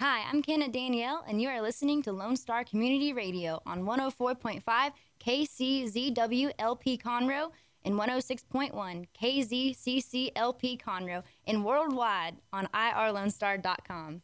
Hi, I'm Kenna Danielle, and you are listening to Lone Star Community Radio on 104.5 KCZWLP Conroe and 106.1 KZCCLP Conroe and worldwide on irlonestar.com.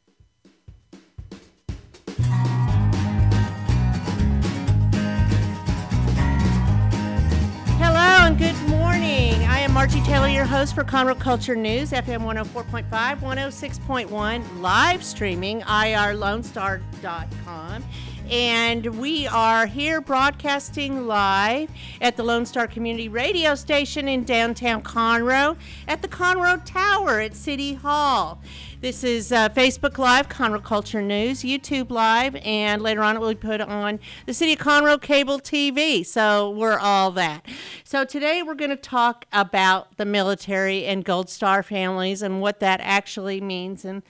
and good morning. I am Margie Taylor, your host for Conroe Culture News, FM 104.5, 106.1, live streaming, irlonestar.com. And we are here broadcasting live at the Lone Star Community Radio Station in downtown Conroe at the Conroe Tower at City Hall. This is uh, Facebook Live, Conroe Culture News, YouTube Live, and later on it will be put on the City of Conroe Cable TV. So we're all that. So today we're going to talk about the military and Gold Star families and what that actually means. And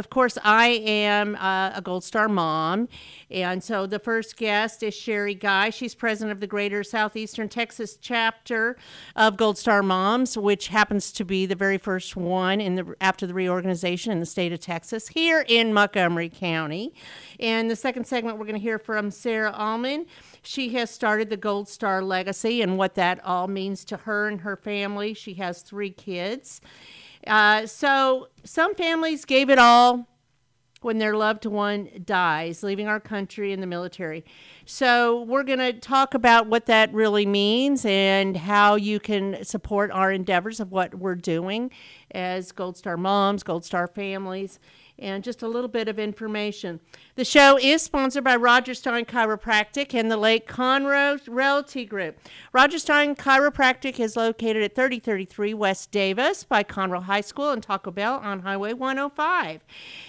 of course, I am uh, a Gold Star mom. And so the first guest is Sherry Guy. She's president of the Greater Southeastern Texas chapter of Gold Star Moms, which happens to be the very first one in the after the reorganization in the state of Texas here in Montgomery County. And the second segment, we're going to hear from Sarah Allman. She has started the Gold Star Legacy and what that all means to her and her family. She has three kids. Uh, so some families gave it all when their loved one dies, leaving our country in the military. So we're going to talk about what that really means and how you can support our endeavors of what we're doing as Gold Star moms, Gold Star families and just a little bit of information. The show is sponsored by Roger Stein Chiropractic and the Lake Conroe Realty Group. Roger Stein Chiropractic is located at 3033 West Davis by Conroe High School and Taco Bell on Highway 105.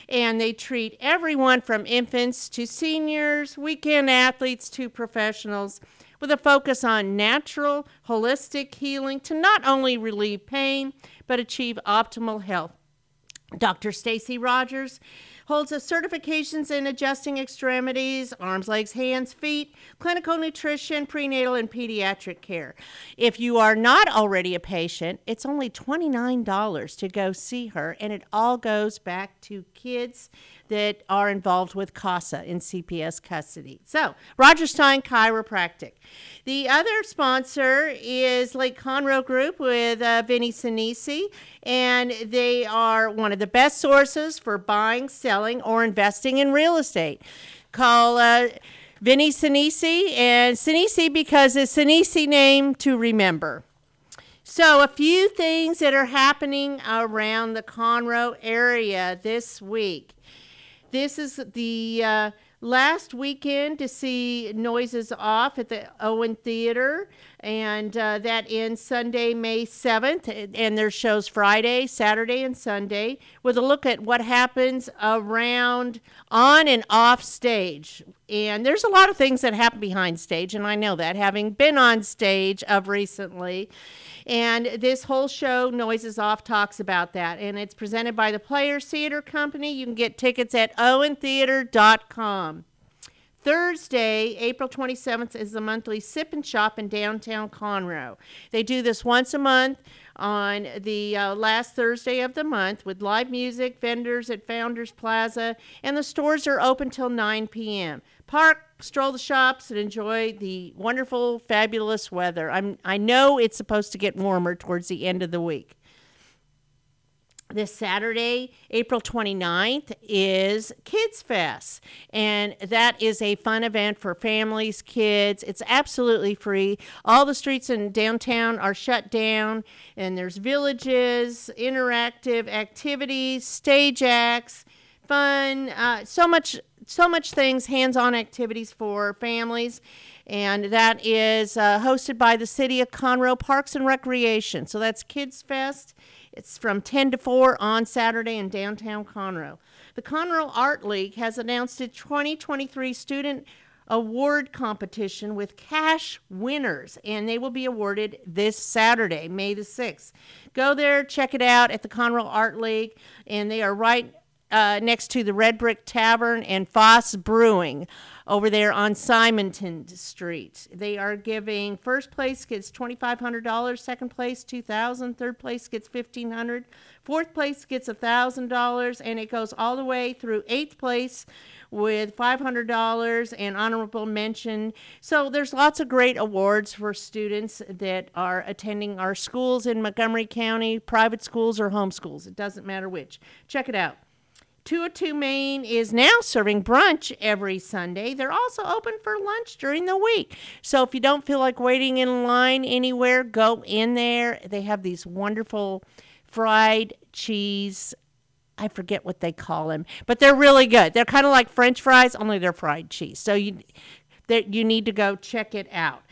And they treat everyone from infants to seniors, weekend athletes to professionals with a focus on natural, holistic healing to not only relieve pain, but achieve optimal health. Dr. Stacy Rogers holds certifications in adjusting extremities, arms, legs, hands, feet, clinical nutrition, prenatal and pediatric care. If you are not already a patient, it's only $29 to go see her and it all goes back to kids that are involved with CASA in CPS custody. So, Roger Stein Chiropractic. The other sponsor is Lake Conroe Group with uh, Vinny Sinisi, and they are one of the best sources for buying, selling, or investing in real estate. Call uh, Vinny Sinisi, and Sinisi because it's Sinisi name to remember. So, a few things that are happening around the Conroe area this week. This is the uh, last weekend to see Noises Off at the Owen Theater, and uh, that ends Sunday, May 7th. And there's shows Friday, Saturday, and Sunday with a look at what happens around on and off stage. And there's a lot of things that happen behind stage, and I know that having been on stage of recently. And this whole show, Noises Off, talks about that. And it's presented by the Players Theater Company. You can get tickets at owentheater.com. Thursday, April 27th, is the monthly Sip and Shop in downtown Conroe. They do this once a month on the uh, last Thursday of the month with live music, vendors at Founders Plaza, and the stores are open till 9 p.m. Park, stroll the shops, and enjoy the wonderful, fabulous weather. I'm, I know it's supposed to get warmer towards the end of the week this Saturday, April 29th, is Kids Fest. And that is a fun event for families, kids. It's absolutely free. All the streets in downtown are shut down, and there's villages, interactive activities, stage acts, fun, uh, so much. So much things, hands on activities for families and that is uh, hosted by the City of Conroe Parks and Recreation. So that's Kids Fest it's from 10 to 4 on Saturday in downtown Conroe. The Conroe Art League has announced its 2023 student award competition with cash winners, and they will be awarded this Saturday, May the 6th. Go there, check it out at the Conroe Art League, and they are right uh, next to the Red Brick Tavern and Fass Brewing over there on Simonton Street. They are giving first place gets $2,500, second place 2000 third place gets 1500 fourth place gets $1,000, and it goes all the way through eighth place with $500 and honorable mention. So there's lots of great awards for students that are attending our schools in Montgomery County, private schools or homeschools. It doesn't matter which. Check it out. 202 Main is now serving brunch every Sunday. They're also open for lunch during the week. So if you don't feel like waiting in line anywhere, go in there. They have these wonderful fried cheese. I forget what they call them, but they're really good. They're kind of like French fries, only they're fried cheese. So you, you need to go check it out.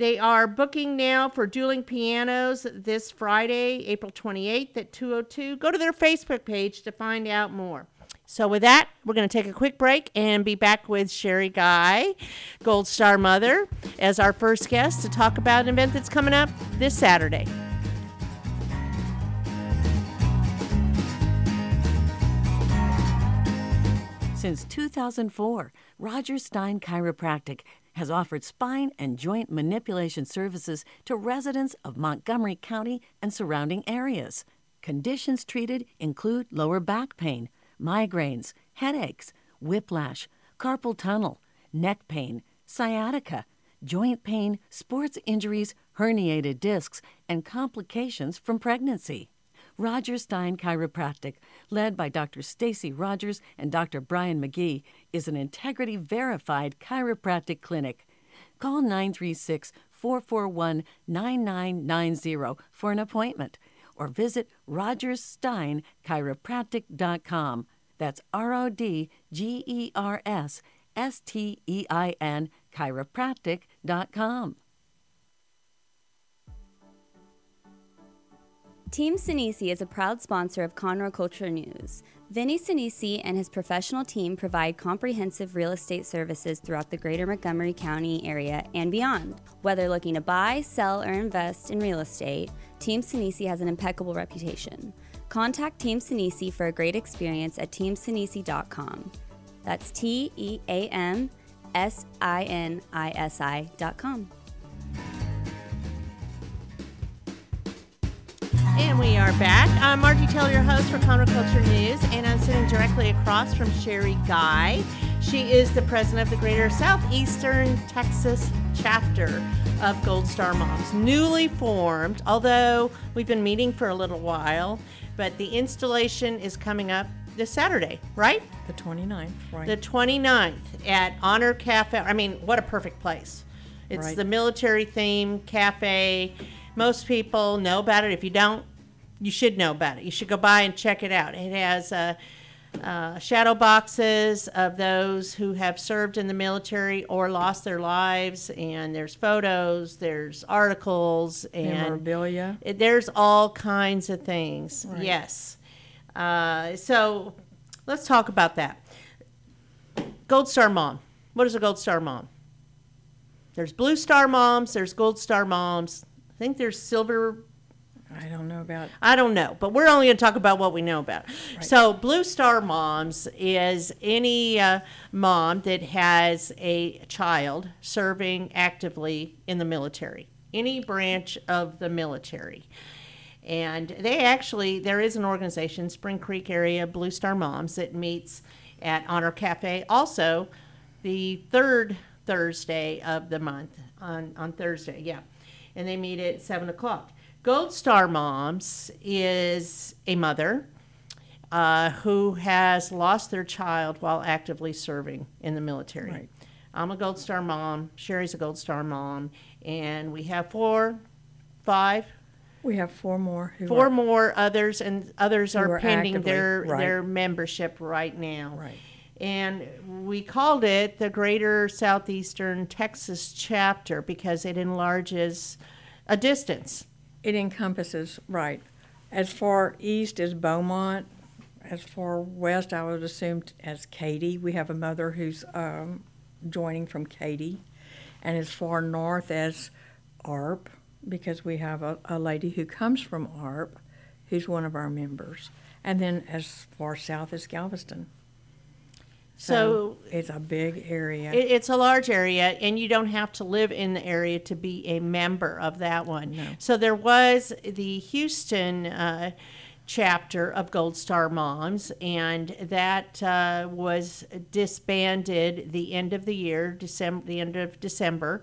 They are booking now for dueling pianos this Friday, April 28th at 202. Go to their Facebook page to find out more. So, with that, we're going to take a quick break and be back with Sherry Guy, Gold Star Mother, as our first guest to talk about an event that's coming up this Saturday. Since 2004, Roger Stein Chiropractic has offered spine and joint manipulation services to residents of Montgomery County and surrounding areas. Conditions treated include lower back pain, migraines, headaches, whiplash, carpal tunnel, neck pain, sciatica, joint pain, sports injuries, herniated discs, and complications from pregnancy. Roger Stein Chiropractic, led by Dr. Stacy Rogers and Dr. Brian McGee, is an integrity verified chiropractic clinic. Call 936 441 9990 for an appointment or visit rodgerssteinchiropractic.com. That's R O D G E R S S T E I N chiropractic.com. Team Sinisi is a proud sponsor of Conroe Culture News. Vinny Sinisi and his professional team provide comprehensive real estate services throughout the greater Montgomery County area and beyond. Whether looking to buy, sell, or invest in real estate, Team Sinisi has an impeccable reputation. Contact Team Sinisi for a great experience at teamsinisi.com. That's T E A M S I N I S I.com. are back. I'm Margie Taylor, your host for Conroe Culture News, and I'm sitting directly across from Sherry Guy. She is the president of the Greater Southeastern Texas chapter of Gold Star Moms, newly formed, although we've been meeting for a little while, but the installation is coming up this Saturday, right? The 29th, right. The 29th at Honor Cafe. I mean, what a perfect place. It's Right. the military theme cafe. Most people know about it. If you don't, you should know about it. You should go by and check it out. It has uh, uh, shadow boxes of those who have served in the military or lost their lives, and there's photos, there's articles, and Memorabilia. it- there's all kinds of things. Right. Yes. Uh, so let's talk about that. Gold Star Mom. What is a Gold Star Mom? There's Blue Star Moms, there's Gold Star Moms. I think there's Silver I don't know about. I don't know, but we're only going to talk about what we know about. So, Blue Star Moms is any uh, mom that has a child serving actively in the military, any branch of the military. And they actually, there is an organization, Spring Creek area Blue Star Moms, that meets at Honor Cafe also the third Thursday of the month, on, on Thursday, yeah. And they meet at 7 o'clock. Gold Star Moms is a mother uh, who has lost their child while actively serving in the military. Right. I'm a Gold Star mom. Sherry's a Gold Star mom. And we have four, five, We have four more who four are, more others, and others are are pending actively- their right. their membership right now. Right. And we called it the Greater Southeastern Texas Chapter because it enlarges a distance. It encompasses right. As far east as Beaumont, as far west, I would assume as Katy. We have a mother who's um, joining from Katy, and as far north as ARP, because we have a, a lady who comes from ARP who's one of our members, and then as far south as Galveston. So it's a big area. It, it's a large area, and you don't have to live in the area to be a member of that one. So there was the Houston uh, chapter of Gold Star Moms, and that uh, was disbanded the end of the year, December, the end of December,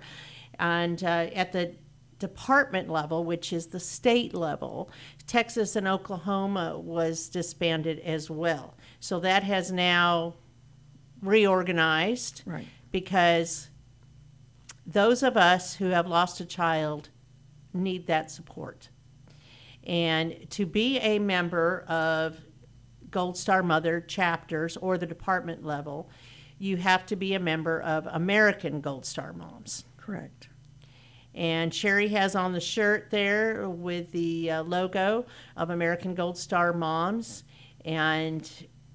and uh, at the department level, which is the state level, Texas and Oklahoma was disbanded as well. So that has now reorganized Right. because those of us who have lost a child need that support. And to be a member of Gold Star Mother chapters or the department level, you have to be a member of American Gold Star Moms. Correct. And Sherry has on the shirt there with the uh, logo of American Gold Star Moms. And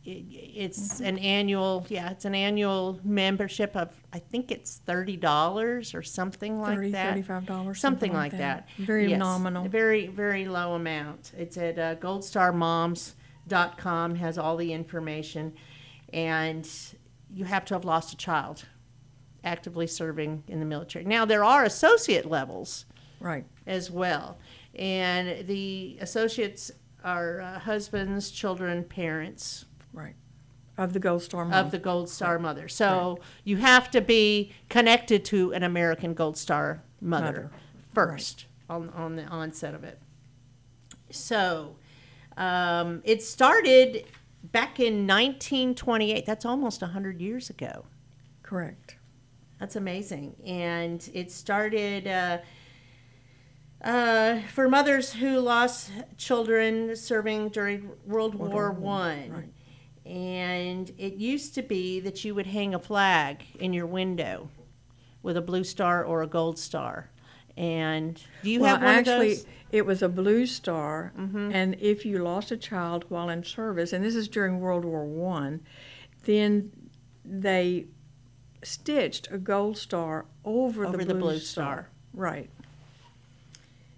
it's an annual, yeah, it's an annual membership of, I think it's $30 or something like 30, that. $35, Something, something like like that. that. Very Yes, nominal. Very, very low amount. It's at uh, goldstarmoms.com, has all the information. And you have to have lost a child actively serving in the military. Now, there are associate levels Right. as well. And the associates are uh, husbands, children, parents Right. Of the Gold Star Mom. of the Gold Star Mother. So you have to be connected to an American Gold Star Mother, Mother. first on, on the onset of it. So um, it started back in 1928. That's almost 100 years ago. Correct. That's amazing. And it started uh, uh, for mothers who lost children serving during World, War One. right. And it used to be that you would hang a flag in your window with a blue star or a gold star. And do you well, have one actually, of those? Mm-hmm. it was a blue star, and if you lost a child while in service, and this is during World War One, then they stitched a gold star over, Over the, the blue blue star. star. Right.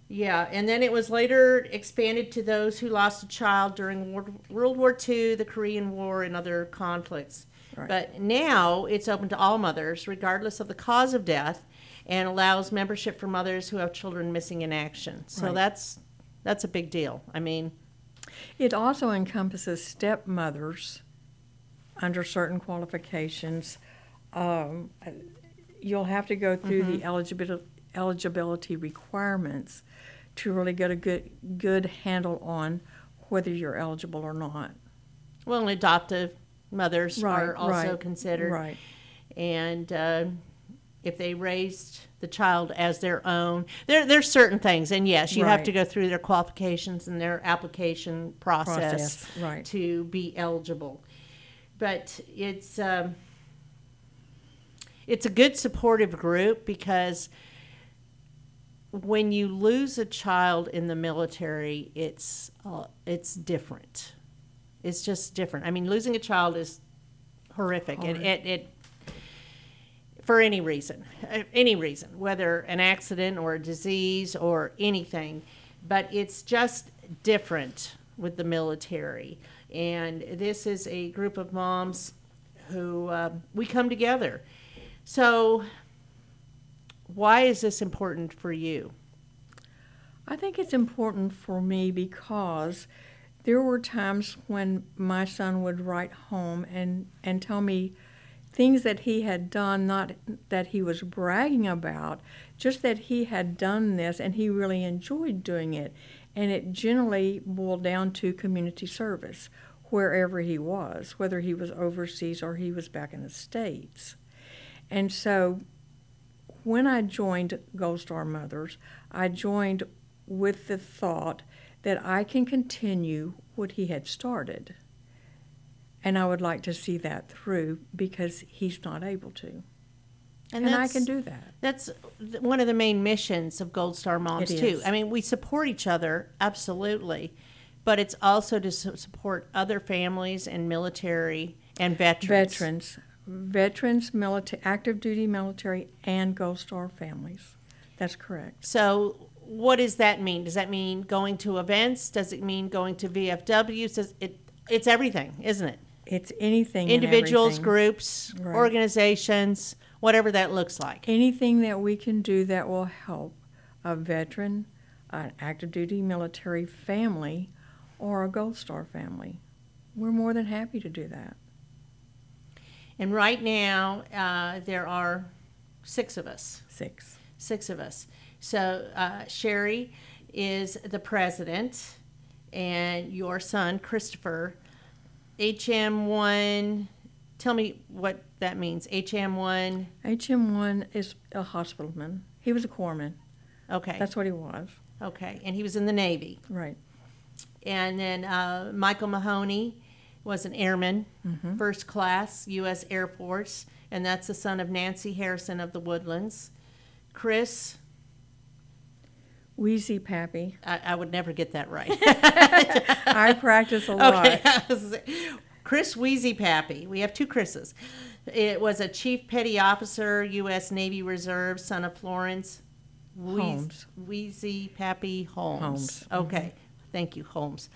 Yeah, and then it was later expanded to those who lost a child during World War II, the Korean War, and other conflicts. Right. But now it's open to all mothers, regardless of the cause of death, and allows membership for mothers who have children missing in action. So Right. that's that's a big deal. I mean, It also encompasses stepmothers under certain qualifications. Um, you'll have to go through the eligibility, eligibility requirements to really get a good good handle on whether you're eligible or not. well, adoptive mothers are also right, considered. Right. and uh, if they raised the child as their own, there there's certain things, and yes, you have to go through their qualifications and their application process, Process, right. to be eligible. But it's um, it's a good supportive group because when you lose a child in the military, it's uh, it's different. It's just different. I mean, losing a child is horrific. It, it, it for any reason, uh, any reason, whether an accident or a disease or anything, but it's just different with the military. And this is a group of moms who uh, we come together. So, why is this important for you? I think it's important for me because there were times when my son would write home and, and tell me things that he had done, not that he was bragging about, just that he had done this and he really enjoyed doing it. And it generally boiled down to community service wherever he was, whether he was overseas or he was back in the States. And so when I joined Gold Star Mothers, I joined with the thought that I can continue what he had started. And I would like to see that through because he's not able to. And, I can do that. That's one of the main missions of Gold Star Moms too. I mean, we support each other absolutely, but it's also to su- support other families and military and veterans. Veterans, veterans, military, active duty military, and Gold Star families. That's correct. So, what does that mean? Does that mean going to events? Does it mean going to VFWs? Does it? It's everything, isn't it? It's anything. Individuals, groups, Right. organizations, whatever that looks like. Anything that we can do that will help a veteran, an active duty military family, or a Gold Star family. We're more than happy to do that. And right now, uh, there are six of us. Six. Six of us. So uh, Sherry is the president, and your son Christopher, HM1. Tell me what that means. HM1. HM1 is a hospitalman. He was a corpsman. Okay. That's what he was. okay. And he was in the Navy. Right. And then uh, Michael Mahoney was an airman, mm-hmm. first class, U.S. Air Force, and that's the son of Nancy Harrison of the Woodlands. Chris, Wheezy Pappy. I, I would never get that right. I practice a lot. Okay. Chris Wheezy Pappy. We have two Chris's. It was a chief petty officer, U.S. Navy Reserve, son of Florence Wheez- Holmes. Wheezy Pappy Holmes. Holmes. Okay. Mm-hmm. Thank you, Holmes.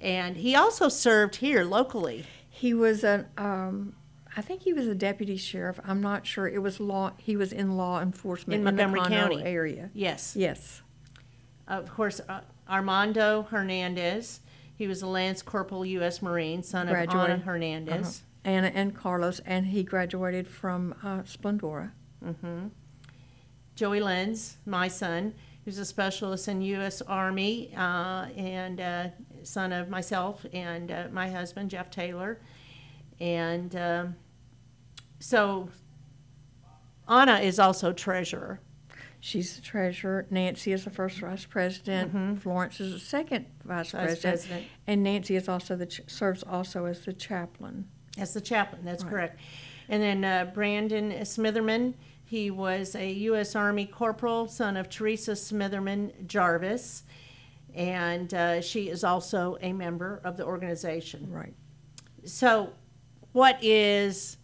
And he also served here locally. He was an, um, I think he was a deputy sheriff. I'm not sure. It was law. He was in law enforcement In Montgomery County. area. Yes. Yes. Of course, uh, Armando Hernandez. He was a Lance Corporal, U.S. Marine, son of Ana Graduated. Hernandez. Uh-huh. Anna and Carlos, and he graduated from uh, Splendora. Joey Lenz, my son, who's a specialist in U.S. Army, uh, and uh, son of myself and uh, my husband, Jeff Taylor. And um so Anna is also treasurer. She's the treasurer. Nancy is the first vice president. Florence is the second vice, Mm-hmm. Vice president. president. And Nancy is also the ch- serves also as the chaplain. As the chaplain, that's Right. correct. And then uh, Brandon Smitherman, he was a U.S. Army corporal, son of Teresa Smitherman Jarvis. And uh, she is also a member of the organization. Right. So, what is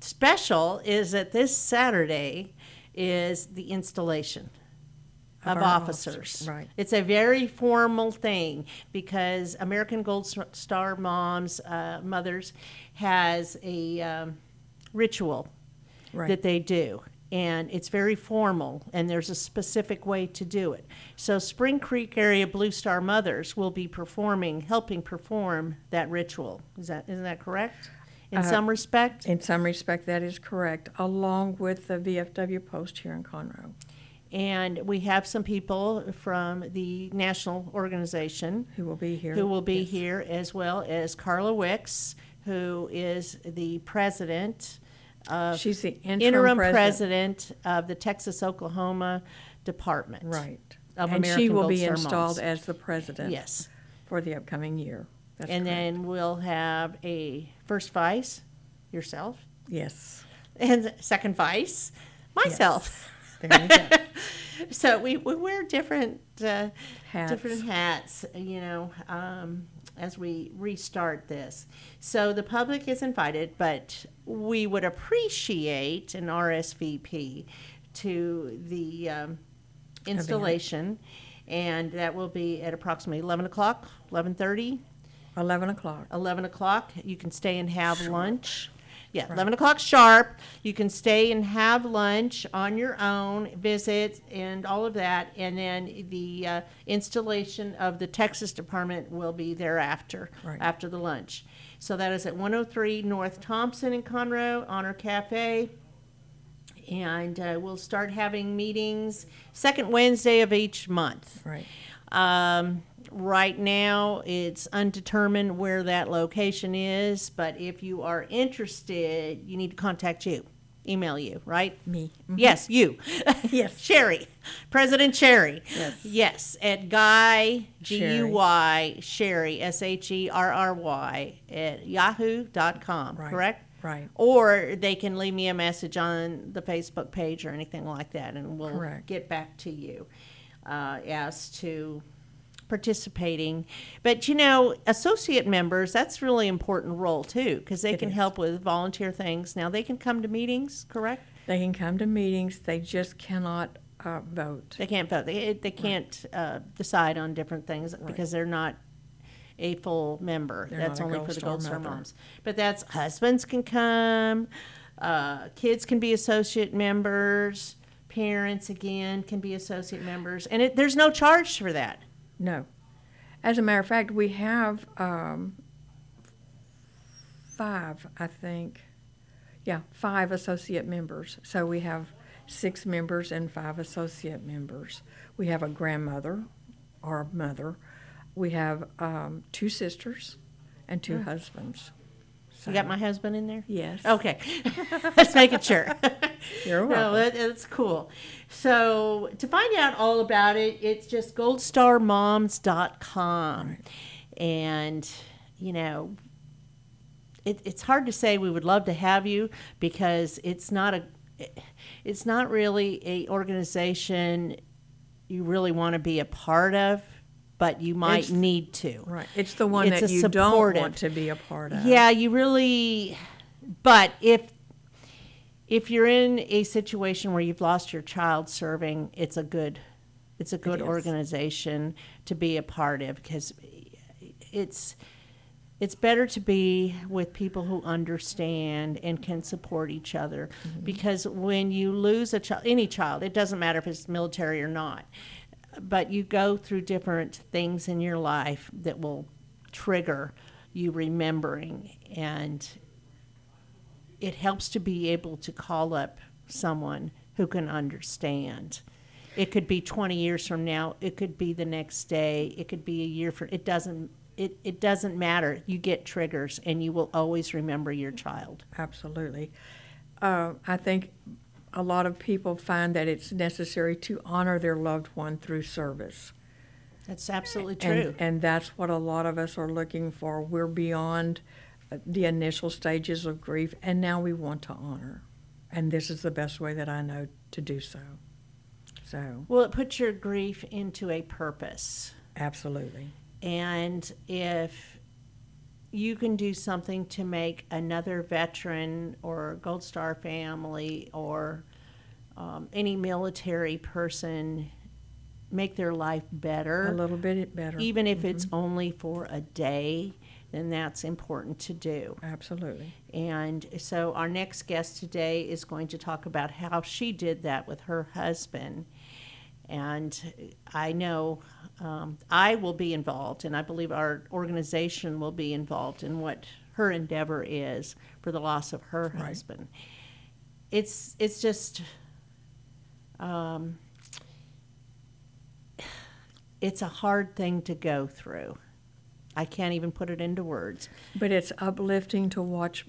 special is that this Saturday is the installation Of of, officers. officers, right. It's a very formal thing because American Gold Star Moms, uh, mothers, has a um, ritual Right. that they do. And it's very formal, and there's a specific way to do it. So, Spring Creek area Blue Star mothers will be performing, helping perform that ritual. Is that isn't that correct? In Uh, some respect, In some respect, that is correct, along with the VFW post here in Conroe, and we have some people from the national organization who will be here. who will be Yes. here, as well as Carla Wicks, who is the president of She's the interim, president. of the Texas Oklahoma Department. Right. Of and she American will Gold be Star installed Moms. as the president Yes. for the upcoming year. That's and correct. then we'll have a first vice, yourself, yes. and second vice, myself. There you go. So we, we wear different uh, Hats. different hats, you know, um, as we restart this. So the public is invited, but we would appreciate an RSVP to the um, installation, and that will be at approximately 11 o'clock, 11:30. 11 o'clock. 11 o'clock. You can stay and have lunch. Yeah, 11 o'clock sharp. You can stay and have lunch on your own, visit, and all of that. And then the uh, installation of the Texas Department will be thereafter, Right. after the lunch. So that is at 103 North Thompson in Conroe, Honor Cafe. And uh, we'll start having meetings second Wednesday of each month. Right. Um, right now, it's undetermined where that location is, but if you are interested, you need to contact you, email you, right? Me. Yes, you. Yes. Sherry, President Sherry. Yes. Yes, at Guy, G Sherry. U Y, Sherry, S H E R R Y, at yahoo.com, Right. correct? Right. Or they can leave me a message on the Facebook page or anything like that, and we'll Correct. get back to you uh, as to participating. But you know, associate members, that's really important role too, because they It can is. help with volunteer things. Now they can come to meetings, correct? They can come to meetings, they just cannot uh, vote. They can't vote. They, they can't uh, decide on different things because they're not a full member. They're that's not a only Gold for the Star Gold Star member. moms. But that's husbands can come, uh, kids can be associate members, parents again can be associate members, and it, there's no charge for that. No. As a matter of fact, we have um, five, I think. Yeah, five associate members. So we have six members and five associate members. We have a grandmother or mother. We have um, two sisters and two husbands. You got my husband in there? Yes. Okay, let's make it sure. You're No, welcome. that, that's cool. So to find out all about it, it's just goldstarmoms.com. And, you know, it, it's hard to say we would love to have you because it's not a, it's not really a organization you really want to be a part of, but you might It's- need to. Right. It's the one It's that a you don't supportive. want to be a part of. Yeah, you really. But if if you're in a situation where you've lost your child serving, it's a good it's a good is. organization to be a part of because it's it's better to be with people who understand and can support each other mm-hmm. because when you lose a child any child it doesn't matter if it's military or not but you go through different things in your life that will trigger you remembering and it helps to be able to call up someone who can understand. It could be 20 years from now it could be the next day it could be a year from it doesn't it, it doesn't matter. You get triggers and you will always remember your child. Absolutely. Uh, I think a lot of people find that it's necessary to honor their loved one through service. that's absolutely true and that's what a lot of us are looking for. We're beyond uh, the initial stages of grief, and now we want to honor. And this is the best way that I know to do so. So, well it puts your grief into a purpose absolutely. And if you can do something to make another veteran or Gold Star family or um, any military person make their life better, A little bit better. even if it's only for a day, then that's important to do. Absolutely. And so our next guest today is going to talk about how she did that with her husband. And I know um, I will be involved, and I believe our organization will be involved in what her endeavor is for the loss of her Right. husband. It's it's just um, it's a hard thing to go through. I can't even put it into words. But it's uplifting to watch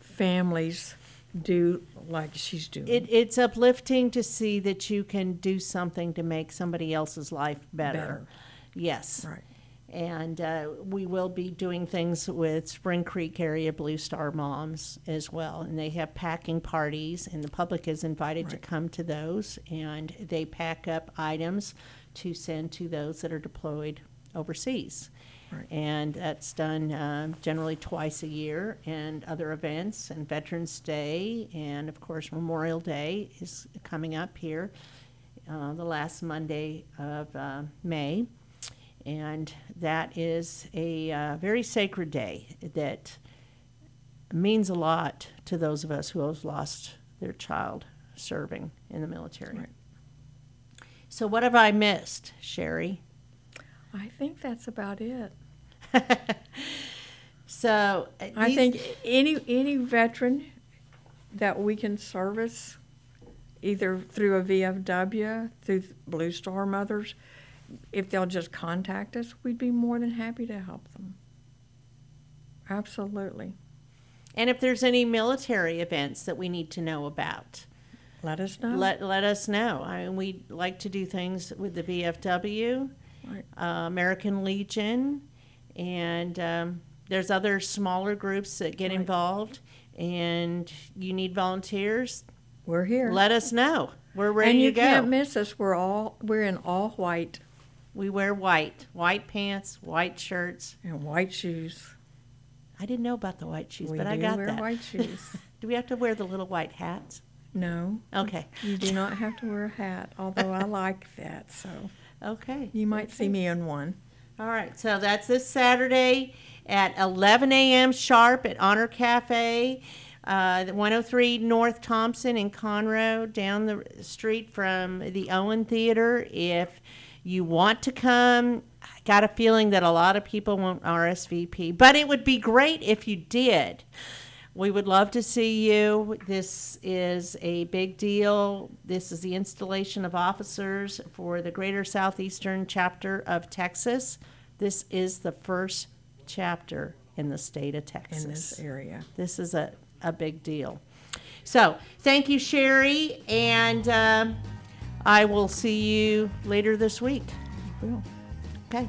families do like she's doing. It, it's uplifting to see that you can do something to make somebody else's life better. Better. Yes. Right. And uh, we will be doing things with Spring Creek area Blue Star Moms as well. And they have packing parties, and the public is invited to Right. come to those. And they pack up items to send to those that are deployed overseas. Right. And that's done um, generally twice a year, and other events, and Veterans Day, and of course Memorial Day is coming up here, uh, the last Monday of uh, May, and that is a uh, very sacred day that means a lot to those of us who have lost their child serving in the military. Right. So, what have I missed, Sherry? I think that's about it. So, uh, I think any any veteran that we can service, either through a VFW, through Blue Star Mothers, if they'll just contact us, we'd be more than happy to help them. Absolutely. And if there's any military events that we need to know about, Let us know. let let us know. I mean, we like to do things with the VFW. Uh, American Legion, and um, there's other smaller groups that get Right. involved. And you need volunteers. We're here. Let us know. We're ready and you to go. can't miss us. We're all we're in all white. We wear white, white pants, white shirts. And white shoes. I didn't know about the white shoes, we but do I got to wear that. white shoes. Do we have to wear the little white hats? no, Okay. you do not have to wear a hat, although I like that, so Okay. you might see me in one. All right, so that's this Saturday at 11 a.m. sharp at Honor Cafe, uh, 103 North Thompson in Conroe, down the street from the Owen Theater. If you want to come, I got a feeling that a lot of people won't RSVP, but it would be great if you did. We would love to see you. This is a big deal. This is the installation of officers for the Greater Southeastern chapter of Texas. This is the first chapter in the state of Texas. in this area. This is a, a big deal. So, thank you, Sherry, and um I will see you later this week. Okay.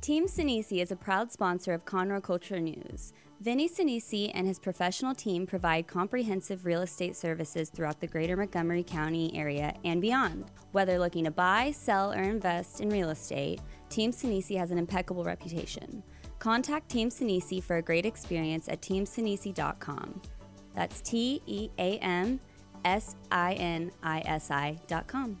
Team Sinisi is a proud sponsor of Conroe Culture News. Vinny Sinisi and his professional team provide comprehensive real estate services throughout the greater Montgomery County area and beyond. Whether looking to buy, sell, or invest in real estate, Team Sinisi has an impeccable reputation. Contact Team Sinisi for a great experience at teamsinisi.com. That's T E A M S I N I S I.com.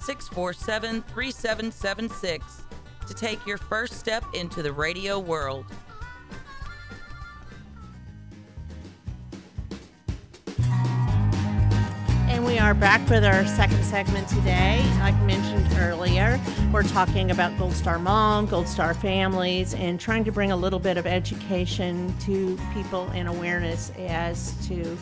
647 3776 to take your first step into the radio world. And we are back with our second segment today. Like mentioned earlier, we're talking about Gold Star Mom, Gold Star families, and trying to bring a little bit of education to people and awareness as to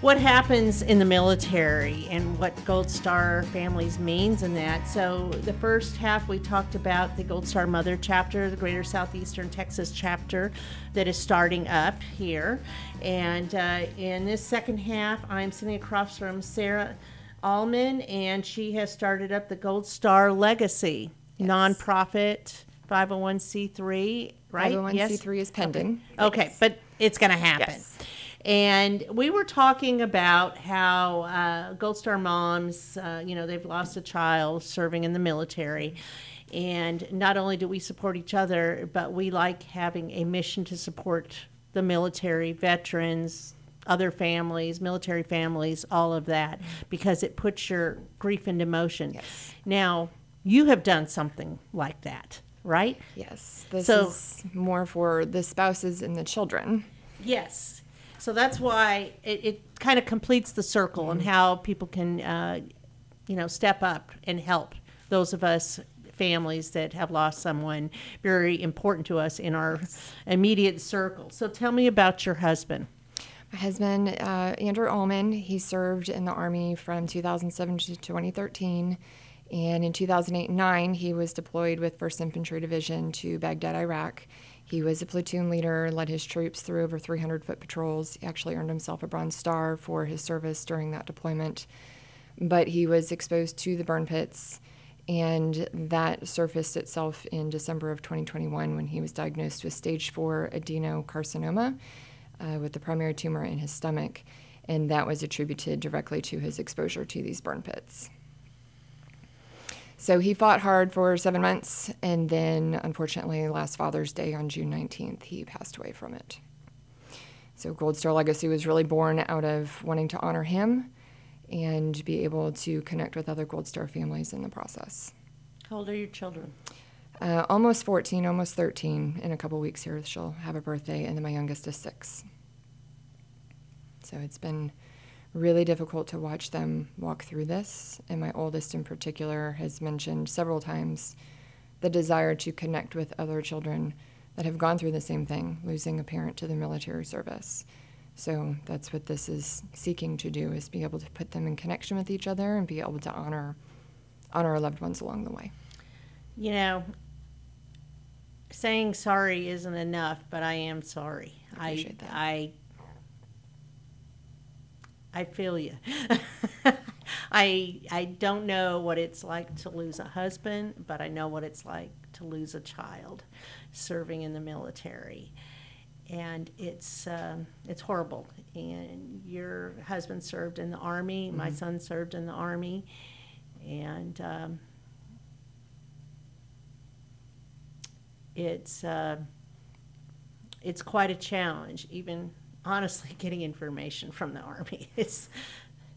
what happens in the military and what Gold Star families means in that. So the first half we talked about the Gold Star Mother chapter, the Greater Southeastern Texas chapter that is starting up here. And uh, in this second half, I'm sitting across from Sarah Allman, and she has started up the Gold Star Legacy nonprofit 501c3, right? 501c3 is pending. Okay, but it's going to happen. Yes. And we were talking about how uh, Gold Star moms, uh, you know, they've lost a child serving in the military. And not only do we support each other, but we like having a mission to support the military, veterans, other families, military families, all of that, because it puts your grief into motion. Yes. Now, you have done something like that, right? Yes, this So- is more for the spouses and the children. Yes. So that's why it, it kind of completes the circle and how people can, uh, you know, step up and help those of us families that have lost someone very important to us in our immediate circle. So tell me about your husband. My husband, uh, Andrew Ullman, he served in the Army from 2007 to 2013. And in 2008 9, he was deployed with 1st Infantry Division to Baghdad, Iraq. He was a platoon leader, led his troops through over 300 foot patrols. He actually earned himself a Bronze Star for his service during that deployment. But he was exposed to the burn pits, and that surfaced itself in December of 2021 when he was diagnosed with stage four adenocarcinoma uh, with the primary tumor in his stomach, and that was attributed directly to his exposure to these burn pits. So he fought hard for seven months, and then unfortunately, last Father's Day on June 19th, he passed away from it. So Gold Star Legacy was really born out of wanting to honor him and be able to connect with other Gold Star families in the process. How old are your children? Uh, almost 14, almost 13. In a couple weeks here, she'll have a birthday, and then my youngest is six. So it's been really difficult to watch them walk through this. And my oldest, in particular, has mentioned several times the desire to connect with other children that have gone through the same thing, losing a parent to the military service. So that's what this is seeking to do: is be able to put them in connection with each other and be able to honor honor our loved ones along the way. You know, saying sorry isn't enough, but I am sorry. I appreciate that. I I feel you. I I don't know what it's like to lose a husband, but I know what it's like to lose a child serving in the military, and it's um, it's horrible. And your husband served in the army. My son served in the army, and um, it's uh, it's quite a challenge, even honestly getting information from the army is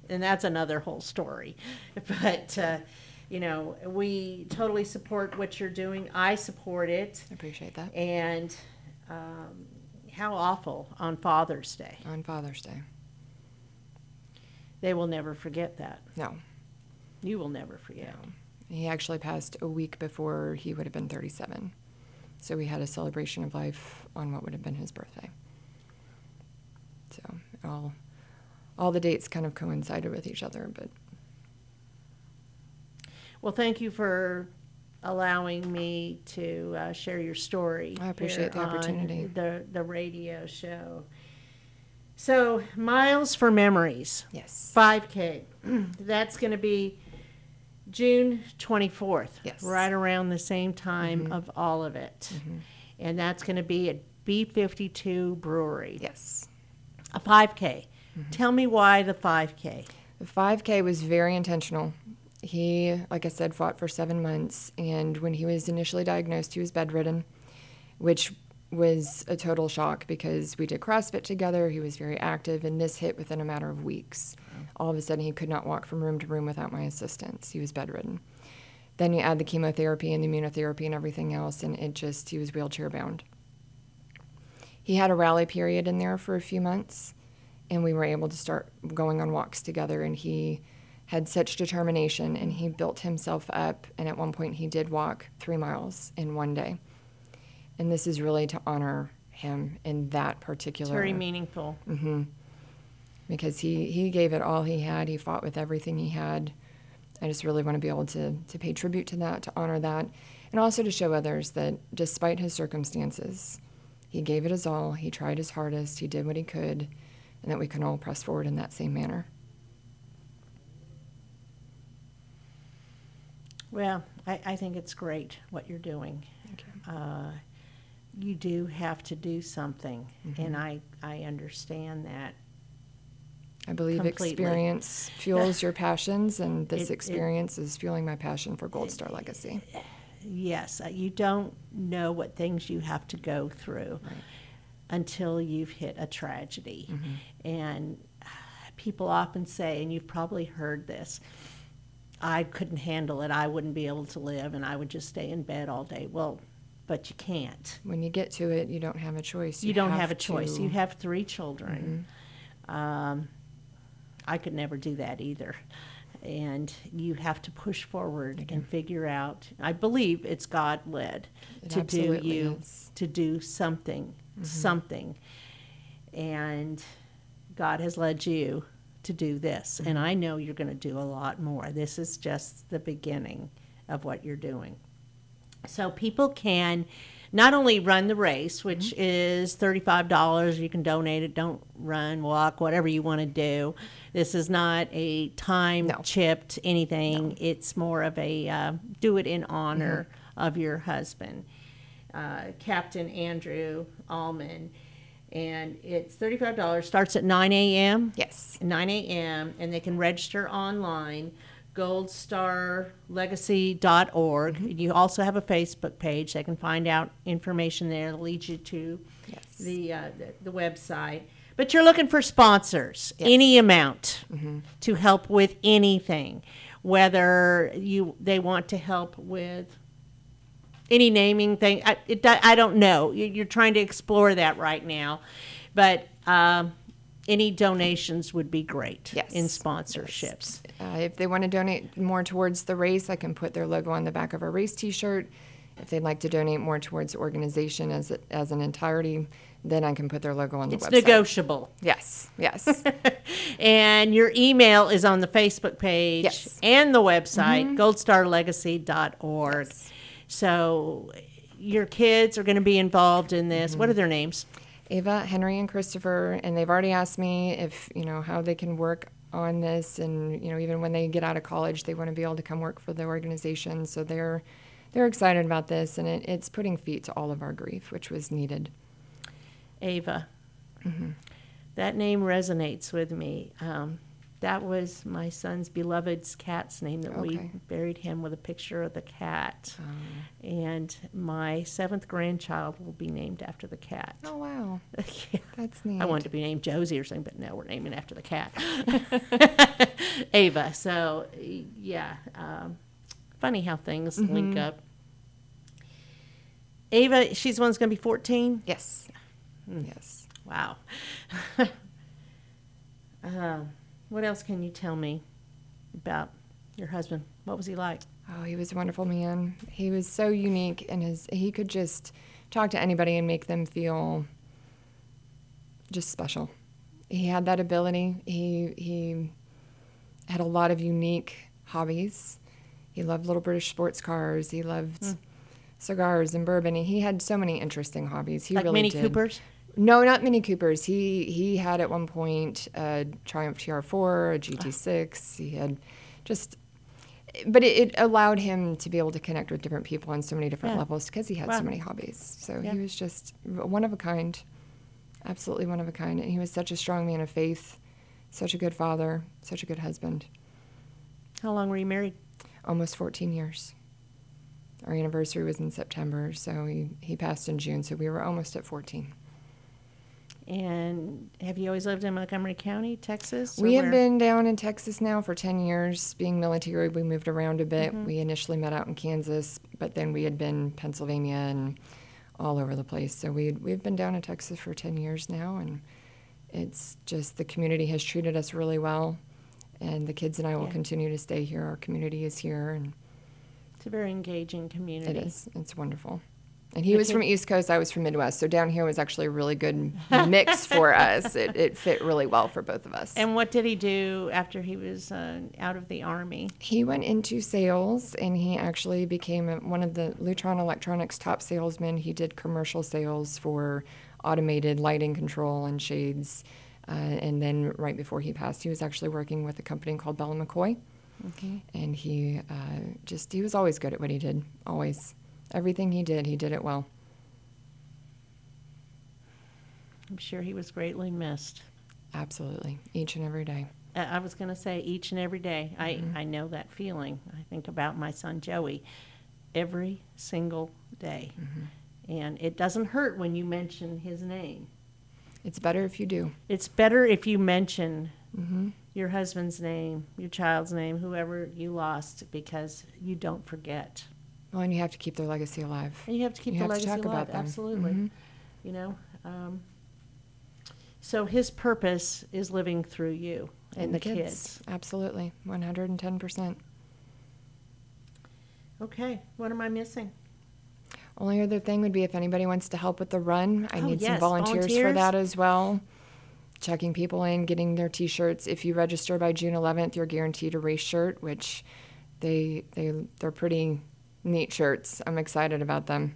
and that's another whole story but uh, you know we totally support what you're doing i support it I appreciate that. and um, how awful on father's day On Father's Day. they will never forget that No, you will never forget he actually passed a week before he would have been 37. So we had a celebration of life on what would have been his birthday. All, all the dates kind of coincided with each other, but well thank you for allowing me to uh, share your story I appreciate the opportunity. the, the radio show so miles for memories yes. 5K. That's going to be June 24th. Yes. Mm-hmm. Right around the same time of all of it. And that's going to be at B52 Brewery. Yes. A 5K. Mm-hmm. Tell me why the 5K. The 5K was very intentional. He, like I said, fought for seven months, and when he was initially diagnosed, he was bedridden, which was a total shock because we did CrossFit together. He was very active, and this hit within a matter of weeks. All of a sudden, he could not walk from room to room without my assistance. He was bedridden. Then you add the chemotherapy and the immunotherapy and everything else, and it just, he was wheelchair bound. He had a rally period in there for a few months, and we were able to start going on walks together. And he had such determination, and he built himself up. And at one point, he did walk three miles in one day. And this is really to honor him in that It's particular very meaningful. Mm-hmm. because he, he gave it all he had. He fought with everything he had. I just really want to be able to, to pay tribute to that, to honor that, and also to show others that despite his circumstances, he gave it his all. He tried his hardest. He did what he could, and that we can all press forward in that same manner. Well, I, I think it's great what you're doing. Uh, you do have to do something, Mm-hmm. and I, I understand that. I believe Completely. experience fuels your passions, and this It- it- experience is fueling my passion for Gold Star Legacy. Yes, uh, you don't know what things you have to go through until you've hit a tragedy. And uh, people often say, and you've probably heard this, I couldn't handle it. I wouldn't be able to live, and I would just stay in bed all day. Well, but you can't. When you get to it, you don't have a choice. You, don't have, a choice. to- You have three children. Um, I could never do that either. And you have to push forward and figure out. I believe it's God led It to do you is. to do something, mm-hmm. something, and God has led you to do this. Mm-hmm. And I know you're going to do a lot more. This is just the beginning of what you're doing. So people can not only run the race, which Mm-hmm. is $35, you can donate it, don't run, walk, whatever you want to do. This is not a time No. chipped anything, it's more of a uh, do it in honor Mm-hmm. of your husband, uh, Captain Andrew Allman. And it's $35, starts at 9 a.m. Yes. 9 a.m. and they can register online goldstarlegacy.org you also have a facebook page they can find out information there that leads you to Yes. the, uh, the the website but you're looking for sponsors any amount to help with anything whether you they want to help with any naming thing. I, it, I don't know. You- You're trying to explore that right now, but um, any donations would be great Yes. in sponsorships. Uh, if they want to donate more towards the race, I can put their logo on the back of a race T-shirt. If they'd like to donate more towards the organization as a, as an entirety, then I can put their logo on the It's website. negotiable. Yes, yes. And your email is on the Facebook page Yes. Mm-hmm. and the website, goldstarlegacy.org. So your kids are going to be involved in this. Mm-hmm. What are their names? Ava, Henry, and Christopher, and they've already asked me if you know how they can work on this, and you know even when they get out of college, they want to be able to come work for the organization. So they're they're excited about this, and it, it's putting feet to all of our grief, which was needed. Ava. That name resonates with me. Um, that was my son's beloved's cat's name that we buried him with a picture of the cat. And my seventh grandchild will be named after the cat. Oh wow, Yeah. that's neat. I wanted to be named Josie or something, but no, we're naming after the cat. Ava. So, yeah. Um, funny how things link up. Ava, she's the one that's going to be 14. Yes, yes. Wow. um, what else can you tell me about your husband? What was he like? Oh, he was a wonderful man. He was so unique, and his he could just talk to anybody and make them feel just special. He had that ability. He he had a lot of unique hobbies. He loved little British sports cars. He loved hmm. cigars and bourbon. He had so many interesting hobbies. He like really Mini did. Coopers? No, not Mini Coopers. He he had at one point a Triumph TR4, a GT6. He had just, but it, it allowed him to be able to connect with different people on so many different Yeah. levels because he had Wow. so many hobbies. So Yeah. he was just one of a kind, absolutely one of a kind. And he was such a strong man of faith, such a good father, such a good husband. How long were you married? Almost 14 years. Our anniversary was in September, so he, he passed in June, so we were almost at 14. And have you always lived in Montgomery County, Texas? We have where? been down in Texas now for 10 years. Being military, we moved around a bit. Mm-hmm. We initially met out in Kansas, but then we had been Pennsylvania and all over the place. So we we've been down in Texas for 10 years now, and it's just the community has treated us really well. And the kids and I will Yeah. continue to stay here. Our community is here, and It's a very engaging community. it is. It's wonderful. And he was from East Coast, I was from Midwest. So down here was actually a really good mix for us. It, it fit really well for both of us. And what did he do after he was uh, out of the Army? He went into sales and he actually became a, one of the Lutron Electronics top salesmen. He did commercial sales for automated lighting control and shades. Uh, and then right before he passed, he was actually working with a company called Bell and McCoy. Okay. And he uh, just, he was always good at what he did, always. Everything he did, he did it well. I'm sure he was greatly missed. Absolutely. Each and every day. I was going to say each and every day. I, mm-hmm. I know that feeling. I think about my son Joey every single day. Mm-hmm. And it doesn't hurt when you mention his name. It's better if you do. It's better if you mention mm-hmm. your husband's name, your child's name, whoever you lost, because you don't forget. Well, and you have to keep their legacy alive. And you have to keep You the have to legacy talk alive. about them. Absolutely. You know. Um, so his purpose is living through you and, the kids. Absolutely. 110%. Okay. What am I missing? Only other thing would be if anybody wants to help with the run. I Oh, need yes, some volunteers, for volunteers. that as well. Checking people in, getting their T-shirts. If you register by June 11th, you're guaranteed a race shirt, which they they they're pretty neat shirts. I'm excited about them.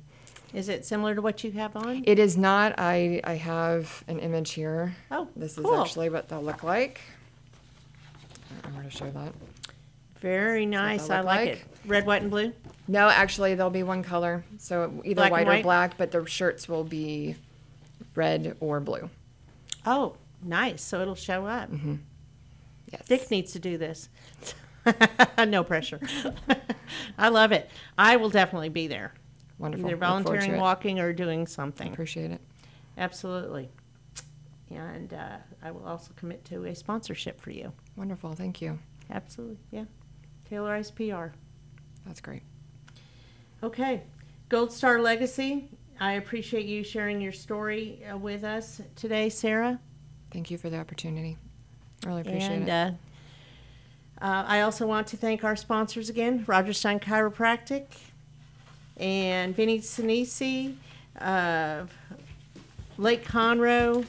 Is it similar to what you have on? It is not. I I have an image here. Oh, This cool. is actually what they'll look like. I'm going to show that. Very nice. I like, like. it. Red, white, and blue. No, actually, there'll be one color. So either Black white, white? or black, but the shirts will be red or blue. Oh, nice. So it'll show up. Mm-hmm. Yes. Dick needs to do this. no pressure. I love it. I will definitely be there. Wonderful. Either Look forward to volunteering, it. walking, or doing something. Appreciate it. Absolutely. And uh, I will also commit to a sponsorship for you. Wonderful. Thank you. Absolutely. Yeah. Taylorized PR. That's great. Okay. Gold Star Legacy. I appreciate you sharing your story uh, with us today, Sarah. Thank you for the opportunity. Really appreciate and it. Uh, uh, I also want to thank our sponsors again Roger Stein Chiropractic and Vinnie Sinisi of Lake Conroe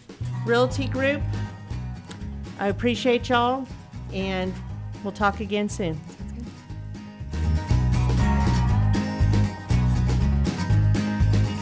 Realty Group. I appreciate y'all, and we'll talk again soon.